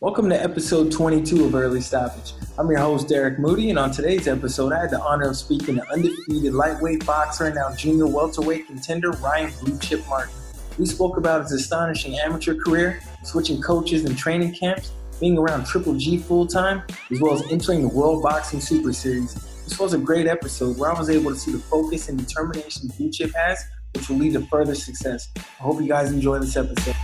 Welcome to episode 22 of Early Stoppage. I'm your host, Derek Moody, and on today's episode, I had the honor of speaking to undefeated lightweight boxer and now junior welterweight contender Ryan Blue Chip Martin. We spoke about his astonishing amateur career, switching coaches and training camps, being around Triple G full time, as well as entering the World Boxing Super Series. This was a great episode where I was able to see the focus and determination Blue Chip has, which will lead to further success. I hope you guys enjoy this episode.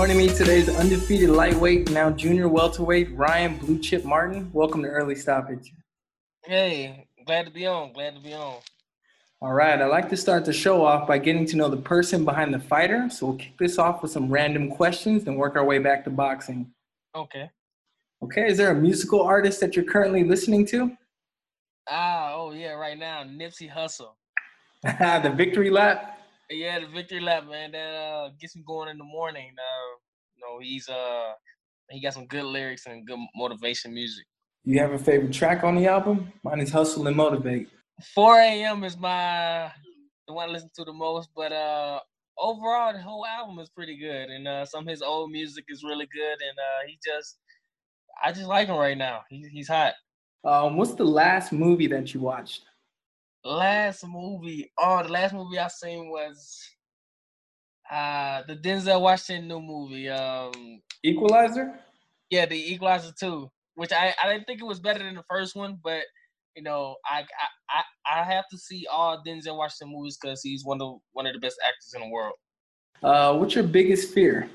Joining me today is undefeated lightweight, now junior welterweight, Ryan Blue Chip Martin. Welcome to Early Stoppage. Hey, glad to be on. Glad to be on. All right, I'd like to start the show off by getting to know the person behind the fighter. So we'll kick this off with some random questions and work our way back to boxing. Okay. Okay, is there a musical artist that you're currently listening to? Ah, oh yeah, right now, Nipsey Hussle. the victory lap? Yeah, the victory lap, man. That uh, gets me going in the morning. Uh, you know, he's uh, he got some good lyrics and good motivation music. You have a favorite track on the album? Mine is "Hustle and Motivate." 4 a.m. is my the one I listen to the most, but uh, overall, the whole album is pretty good, and uh, some of his old music is really good, and uh, he just, I just like him right now. He, he's hot. Um, what's the last movie that you watched? Last movie, oh, the last movie I seen was uh the Denzel Washington new movie. Um Equalizer? Yeah, the Equalizer 2. Which I, I didn't think it was better than the first one, but you know, I I I, I have to see all Denzel Washington movies because he's one of one of the best actors in the world. Uh what's your biggest fear?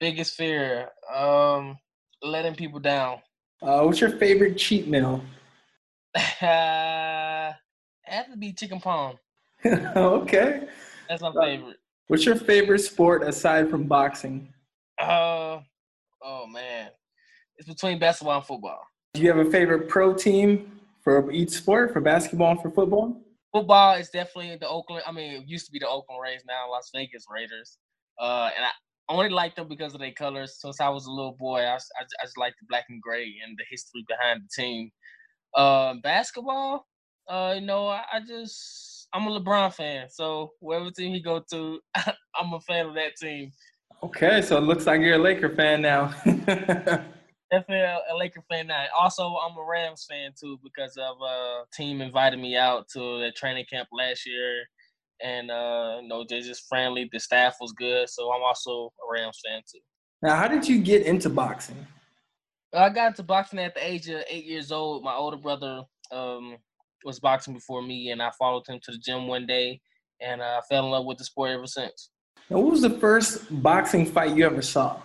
Biggest fear. Um letting people down. Uh what's your favorite cheat meal? have to be chicken palm. okay. That's my favorite. What's your favorite sport aside from boxing? Uh, oh man, it's between basketball and football. Do you have a favorite pro team for each sport, for basketball and for football? Football is definitely the Oakland. I mean, it used to be the Oakland Rays, now Las Vegas Raiders. Uh, and I only like them because of their colors. Since I was a little boy, I, I, I just like the black and gray and the history behind the team. Uh, basketball, uh, you know, I, I just I'm a LeBron fan, so whatever team he go to, I'm a fan of that team. Okay, so it looks like you're a Laker fan now. Definitely a Laker fan now. Also, I'm a Rams fan too because of a uh, team invited me out to the training camp last year, and uh, you know they're just friendly. The staff was good, so I'm also a Rams fan too. Now, how did you get into boxing? I got into boxing at the age of eight years old. My older brother um, was boxing before me, and I followed him to the gym one day, and I uh, fell in love with the sport ever since. Now, what was the first boxing fight you ever saw?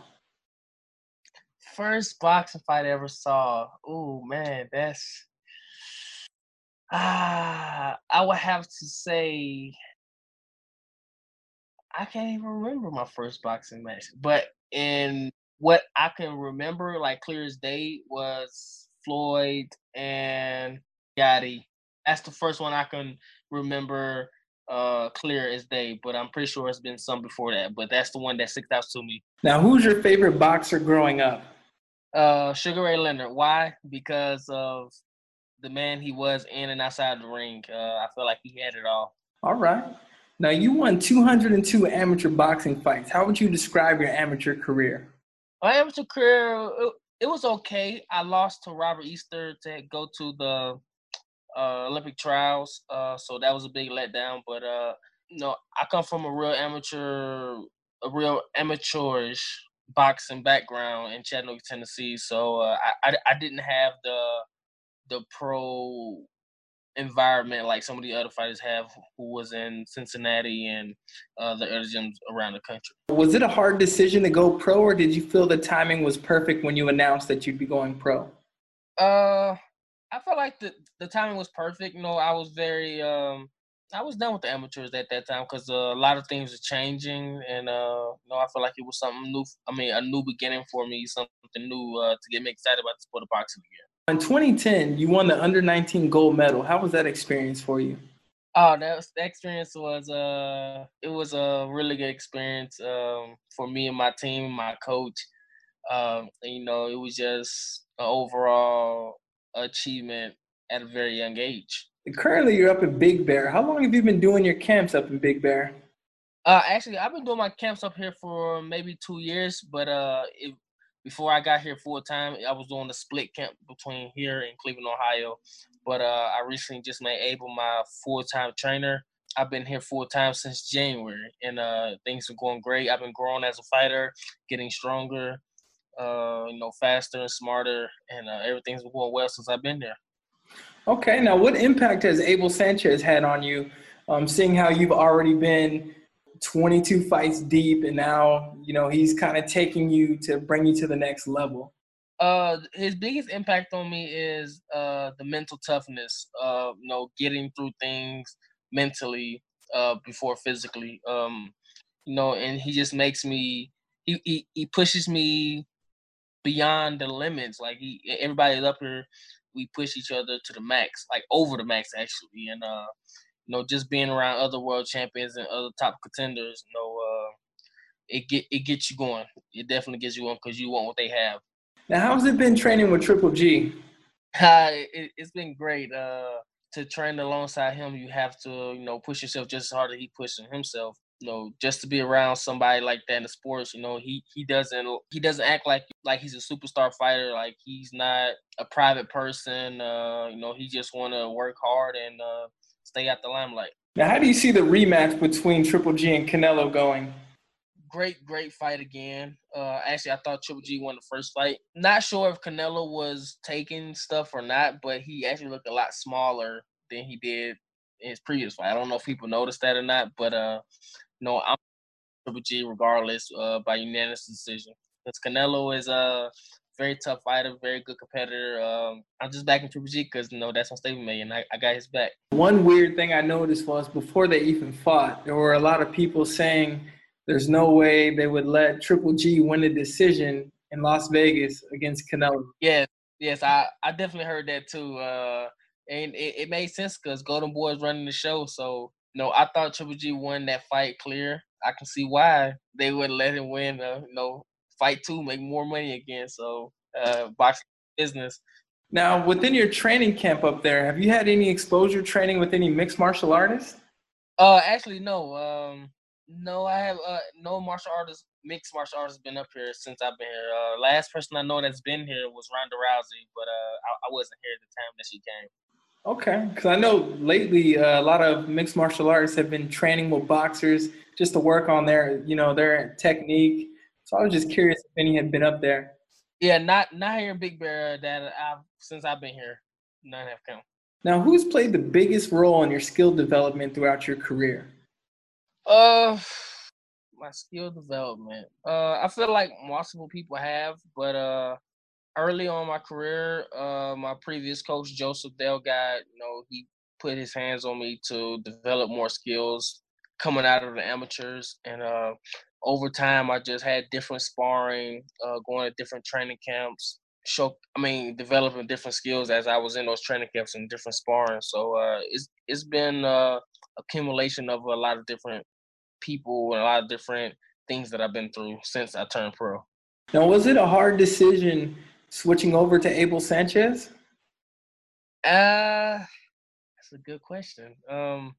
First boxing fight I ever saw. Oh man, that's ah. I would have to say I can't even remember my first boxing match, but in what I can remember, like clear as day, was Floyd and Gatti that's the first one I can remember uh clear as day, but I'm pretty sure it's been some before that. But that's the one that sticks out to me. Now, who's your favorite boxer growing up? Uh, Sugar Ray Leonard. Why? Because of the man he was in and outside the ring. Uh, I feel like he had it all. All right. Now you won 202 amateur boxing fights. How would you describe your amateur career? My amateur career, it, it was okay. I lost to Robert Easter to go to the uh, Olympic trials, uh, so that was a big letdown. But uh, you know, I come from a real amateur, a real amateurish boxing background in Chattanooga, Tennessee. So uh, I, I I didn't have the the pro environment like some of the other fighters have who was in Cincinnati and uh, the other gyms around the country. Was it a hard decision to go pro or did you feel the timing was perfect when you announced that you'd be going pro? Uh I felt like the the timing was perfect. You know, I was very um I was done with the amateurs at that time because uh, a lot of things are changing, and uh, you know, I feel like it was something new. I mean, a new beginning for me, something new uh, to get me excited about the sport of boxing again. In 2010, you won the under 19 gold medal. How was that experience for you? Oh, that, was, that experience was uh, it was a really good experience um, for me and my team, my coach. Um, you know, it was just overall achievement at a very young age. Currently, you're up in Big Bear. How long have you been doing your camps up in Big Bear? Uh, actually, I've been doing my camps up here for maybe two years, but uh, it, before I got here full time, I was doing a split camp between here and Cleveland, Ohio. But uh, I recently just made Abel my full time trainer. I've been here full time since January, and uh, things are going great. I've been growing as a fighter, getting stronger, uh, you know, faster and smarter, and uh, everything's been going well since I've been there. Okay, now what impact has Abel Sanchez had on you? Um, seeing how you've already been 22 fights deep, and now you know he's kind of taking you to bring you to the next level. Uh, his biggest impact on me is uh the mental toughness. Uh, you know, getting through things mentally uh before physically. Um, you know, and he just makes me. He he, he pushes me beyond the limits. Like he, everybody's up here. We push each other to the max, like over the max actually, and uh you know, just being around other world champions and other top contenders, you know, uh, it get it gets you going. It definitely gets you going because you want what they have. Now, how's it been training with Triple G? Uh, it, has been great. Uh, to train alongside him, you have to, you know, push yourself just as hard as he pushing himself. You know, just to be around somebody like that in the sports, you know, he he doesn't he doesn't act like like he's a superstar fighter. Like he's not a private person. Uh, you know, he just want to work hard and uh, stay out the limelight. Now, how do you see the rematch between Triple G and Canelo going? Great, great fight again. Uh, actually, I thought Triple G won the first fight. Not sure if Canelo was taking stuff or not, but he actually looked a lot smaller than he did in his previous fight. I don't know if people noticed that or not, but uh, no, I'm Triple G regardless uh, by unanimous decision. Because Canelo is a very tough fighter, very good competitor. Um, I'm just backing Triple G because you know that's my stable million. I, I got his back. One weird thing I noticed was before they even fought, there were a lot of people saying there's no way they would let Triple G win a decision in Las Vegas against Canelo. Yes, yes, I, I definitely heard that too. Uh, and it, it made sense because Golden Boy is running the show. So, know, I thought Triple G won that fight clear. I can see why they would let him win, uh, you know, fight two, make more money again. So uh, boxing business. Now, within your training camp up there, have you had any exposure training with any mixed martial artists? Uh, actually, no. Um, no, I have uh no martial artists, mixed martial artists been up here since I've been here. Uh, last person I know that's been here was Ronda Rousey, but uh, I, I wasn't here at the time that she came. Okay, because I know lately uh, a lot of mixed martial artists have been training with boxers just to work on their, you know, their technique so I was just curious if any had been up there. Yeah, not not here in Big Bear that I've since I've been here. None have come. Now, who's played the biggest role in your skill development throughout your career? Uh, my skill development. Uh, I feel like multiple people have, but uh, early on my career, uh, my previous coach Joseph Delgado, you know, he put his hands on me to develop more skills coming out of the amateurs, and uh, over time, I just had different sparring, uh, going to different training camps, show I mean developing different skills as I was in those training camps and different sparring. So uh, it's it's been uh, accumulation of a lot of different people and a lot of different things that I've been through since I turned pro. Now, was it a hard decision switching over to Abel Sanchez? Uh, that's a good question. Um,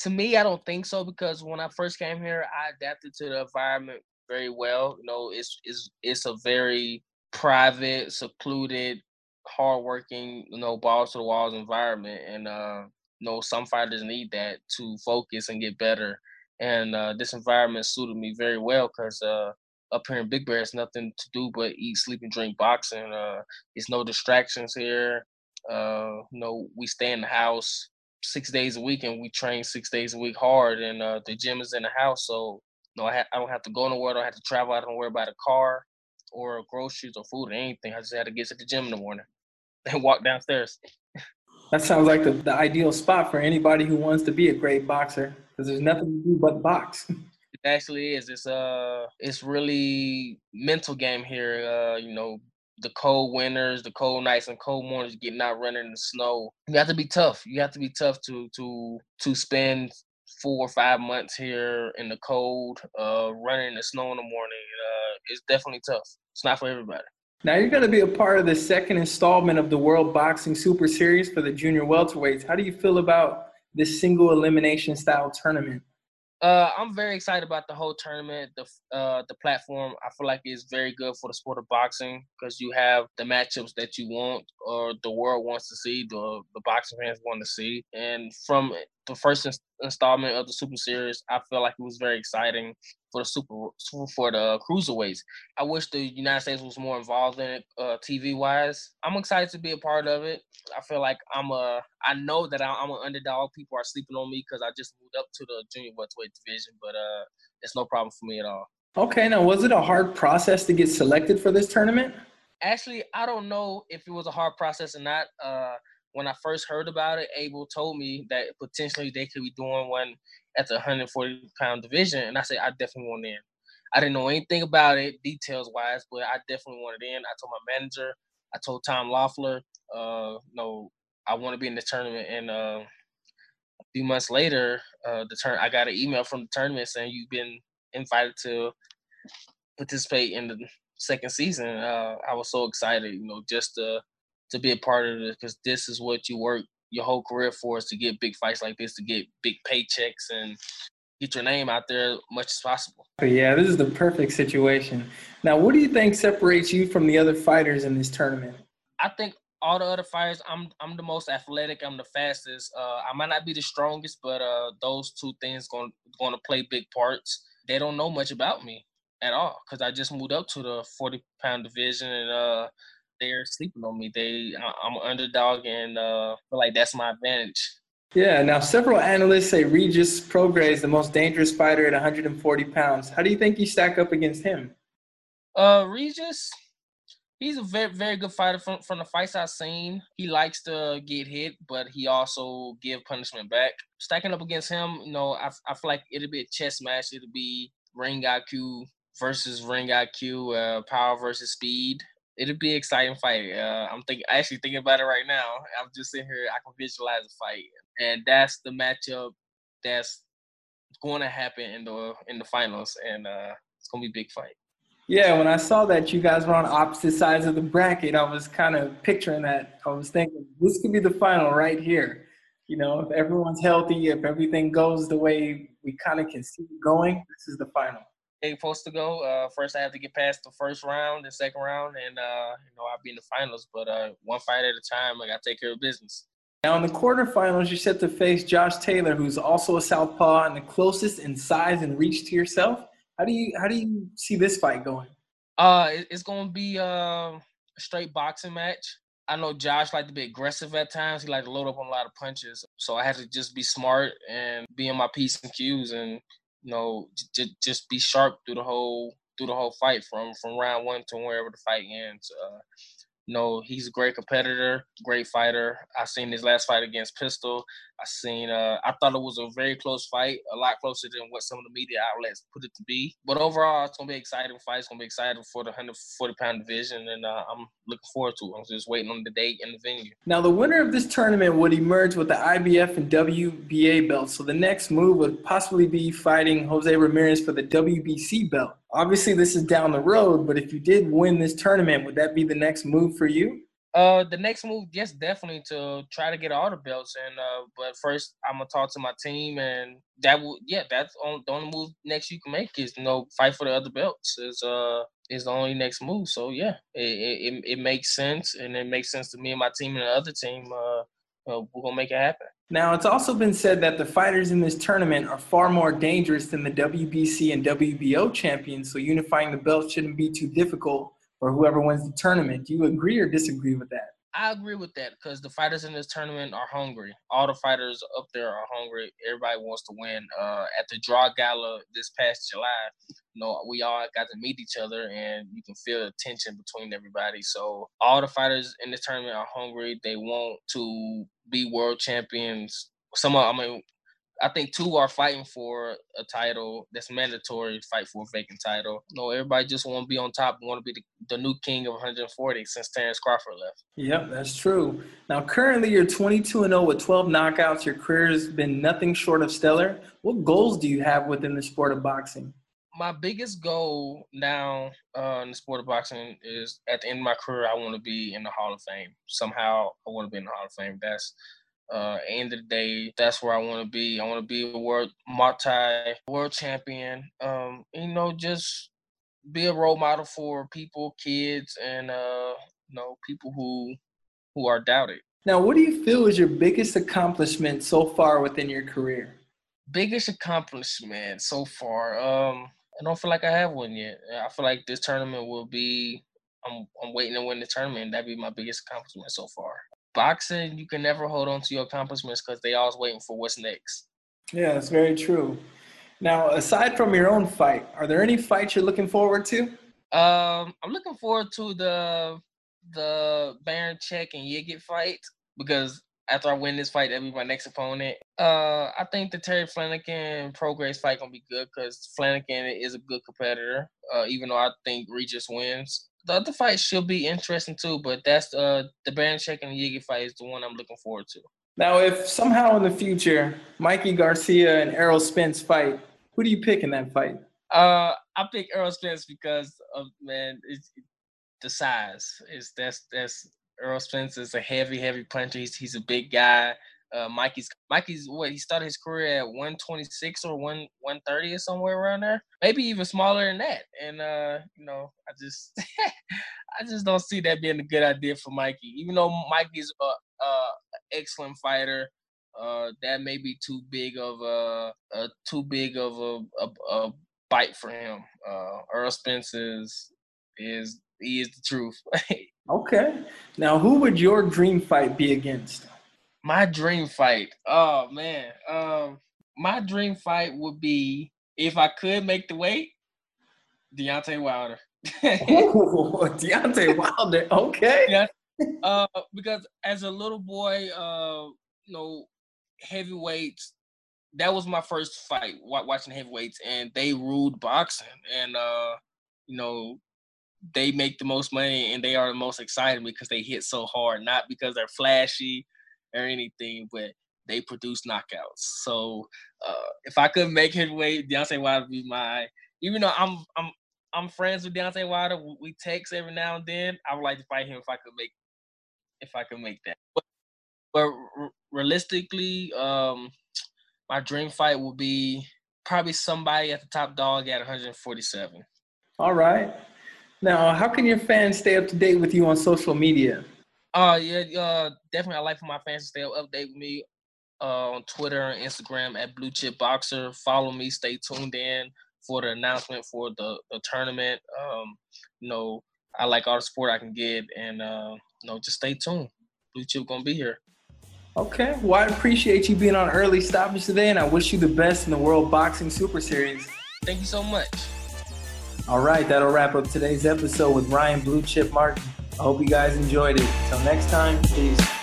to me, I don't think so because when I first came here, I adapted to the environment very well. You know, it's it's it's a very private, secluded, hardworking, you know, balls to the walls environment, and uh, you know, some fighters need that to focus and get better. And uh, this environment suited me very well because uh, up here in Big Bear, it's nothing to do but eat, sleep, and drink boxing. Uh, it's no distractions here. Uh, you know, we stay in the house six days a week and we train six days a week hard and uh, the gym is in the house so no I, ha- I don't have to go nowhere I don't have to travel I don't worry about a car or groceries or food or anything I just had to get to the gym in the morning and walk downstairs that sounds like the, the ideal spot for anybody who wants to be a great boxer because there's nothing to do but box actually is it's uh it's really mental game here uh you know the cold winters, the cold nights and cold mornings, getting out running in the snow. You have to be tough. You have to be tough to to to spend four or five months here in the cold, uh, running in the snow in the morning. Uh, it's definitely tough. it's not for everybody. Now you're going to be a part of the second installment of the World Boxing Super Series for the junior welterweights. How do you feel about this single elimination style tournament? Uh, I'm very excited about the whole tournament. The uh, the platform I feel like is very good for the sport of boxing because you have the matchups that you want or the world wants to see, the the boxing fans want to see. And from the first installment of the Super Series, I feel like it was very exciting for the super for the cruiserweights. I wish the United States was more involved in it, uh, TV wise. I'm excited to be a part of it. I feel like I'm a. I know that I'm an underdog. People are sleeping on me because I just moved up to the junior welterweight division, but uh, it's no problem for me at all. Okay, now was it a hard process to get selected for this tournament? Actually, I don't know if it was a hard process or not. Uh, when I first heard about it, Abel told me that potentially they could be doing one at the 140 pound division, and I said I definitely want in. I didn't know anything about it details wise, but I definitely wanted in. I told my manager, I told Tom Loeffler, uh, no, I want to be in the tournament. And uh, a few months later, uh, the turn I got an email from the tournament saying you've been invited to participate in the second season. Uh, I was so excited, you know, just to to be a part of it because this is what you work your whole career for is to get big fights like this, to get big paychecks and get your name out there as much as possible. Yeah, this is the perfect situation. Now, what do you think separates you from the other fighters in this tournament? I think all the other fighters, I'm I'm the most athletic. I'm the fastest. Uh, I might not be the strongest, but uh, those two things going going to play big parts. They don't know much about me at all because I just moved up to the 40 pound division and uh, they're sleeping on me. They I'm an underdog and uh, feel like that's my advantage. Yeah. Now, several analysts say Regis Prograis is the most dangerous fighter at 140 pounds. How do you think you stack up against him? Uh, Regis, he's a very very good fighter from from the fights I've seen. He likes to get hit, but he also give punishment back. Stacking up against him, you know, I I feel like it'll be a chess match. It'll be ring IQ versus ring IQ, uh, power versus speed it'll be an exciting fight. Uh, I'm thinking, actually thinking about it right now. I'm just sitting here, I can visualize the fight, and that's the matchup that's going to happen in the in the finals, and uh, it's gonna be a big fight. Yeah, when I saw that you guys were on opposite sides of the bracket, I was kind of picturing that. I was thinking this could be the final right here. You know, if everyone's healthy, if everything goes the way we kind of can see it going, this is the final supposed to go. Uh, first, I have to get past the first round, the second round, and uh, you know I'll be in the finals. But uh, one fight at a time. I got to take care of business. Now in the quarterfinals, you're set to face Josh Taylor, who's also a southpaw and the closest in size and reach to yourself. How do you how do you see this fight going? Uh, it's going to be uh, a straight boxing match. I know Josh like to be aggressive at times. He like to load up on a lot of punches. So I have to just be smart and be in my P's and Q's and you know, j- just be sharp through the whole through the whole fight from from round one to wherever the fight ends. Uh, you know, he's a great competitor, great fighter. I seen his last fight against Postol. I seen. Uh, I thought it was a very close fight, a lot closer than what some of the media outlets put it to be. But overall, it's gonna be exciting fight. It's gonna be exciting for the 140 pound division, and uh, I'm looking forward to it. I'm just waiting on the date and the venue. Now, the winner of this tournament would emerge with the IBF and WBA belts. So the next move would possibly be fighting Jose Ramirez for the WBC belt. Obviously, this is down the road, but if you did win this tournament, would that be the next move for you? Uh, the next move, yes, definitely to try to get all the belts. And uh, but first, I'm gonna talk to my team, and that will, yeah, that's on the only move next you can make is you know fight for the other belts. Is uh is the only next move. So yeah, it it, it makes sense, and it makes sense to me and my team and the other team. Uh, uh, we're gonna make it happen. Now, it's also been said that the fighters in this tournament are far more dangerous than the WBC and WBO champions, so unifying the belts shouldn't be too difficult or whoever wins the tournament. Do you agree or disagree with that? I agree with that because the fighters in this tournament are hungry. All the fighters up there are hungry. Everybody wants to win. Uh, at the draw gala this past July, you know, we all got to meet each other, and you can feel the tension between everybody. So all the fighters in this tournament are hungry. They want to be world champions. Some of, I mean, I think two are fighting for a title that's mandatory to fight for a vacant title. no, everybody just want to be on top, want to be the, the, new king of 140 since Terrence Crawford left. Yep, that's true. Now, currently you're 22 and 0 with 12 knockouts. Your career has been nothing short of stellar. What goals do you have within the sport of boxing? my biggest goal now uh, in the sport of boxing is at the end of my career, I want to be in the Hall of Fame. Somehow, I want to be in the Hall of Fame. That's uh, end of the day, that's where I want to be. I want to be a world multi world champion. Um, you know, just be a role model for people, kids, and uh, you know, people who who are doubted. Now, what do you feel is your biggest accomplishment so far within your career? Biggest accomplishment so far. Um, I don't feel like I have one yet. I feel like this tournament will be. I'm I'm waiting to win the tournament. That'd be my biggest accomplishment so far. Boxing, you can never hold on to your accomplishments because they always waiting for what's next. Yeah, that's very true. Now, aside from your own fight, are there any fights you're looking forward to? Um, I'm looking forward to the the Baranchyk and Yigit fight because after I win this fight, that'll be my next opponent. Uh, I think the Terry Flanagan Prograis fight gonna be good because Flanagan is a good competitor. Uh, even though I think Regis wins, the other fight should be interesting too. But that's uh the Baranchyk and the Yigit fight is the one I'm looking forward to. Now, if somehow in the future Mikey Garcia and Errol Spence fight, who do you pick in that fight? Uh, I pick Errol Spence because of man, it's the size. Is that's that's Errol Spence is a heavy, heavy puncher. He's he's a big guy. Uh, Mikey's Mikey's what he started his career at 126 or 1 130 or somewhere around there, maybe even smaller than that. And uh, you know, I just I just don't see that being a good idea for Mikey. Even though Mikey's a, excellent fighter, uh, that may be too big of a, a too big of a, a, a bite for him. Uh, Errol Spence is is he is the truth. okay. Now, who would your dream fight be against? My dream fight. Oh man. Um, my dream fight would be if I could make the weight, Deontay Wilder. Ooh, Deontay Wilder. Okay. Yeah. Uh, because as a little boy, uh, you know, heavyweights. That was my first fight watching heavyweights, and they ruled boxing. And uh, you know, they make the most money and they are the most exciting because they hit so hard, not because they're flashy or anything, but they produce knockouts. So uh, if I could make heavyweight, Deontay Wilder be my. Even though I'm I'm I'm friends with Deontay Wilder, we text every now and then. I would like to fight him if I could make if I could make that. But, but realistically, um, my dream fight would be probably somebody at the top dog at 147. All right. Now, how can your fans stay up to date with you on social media? Uh, yeah, uh, definitely. I like for my fans to stay up to date with me uh, on Twitter and Instagram at Blue Chip Boxer. Follow me. Stay tuned in for the announcement for the, the tournament. Um, you know, I like all the support I can get, and uh, you know, just stay tuned. Blue Chip gonna be here. Okay. Well, I appreciate you being on early stoppage today, and I wish you the best in the World Boxing Super Series. Thank you so much. All right, that'll wrap up today's episode with Ryan Blue Chip Martin. I hope you guys enjoyed it. Until next time, peace.